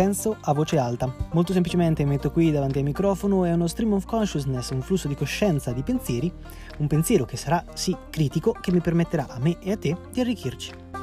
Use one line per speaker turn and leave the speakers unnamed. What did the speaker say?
Penso a voce alta. Molto semplicemente mi metto qui davanti al microfono e uno stream of consciousness, un flusso di coscienza di pensieri, un pensiero che sarà sì critico che mi permetterà a me e a te di arricchirci.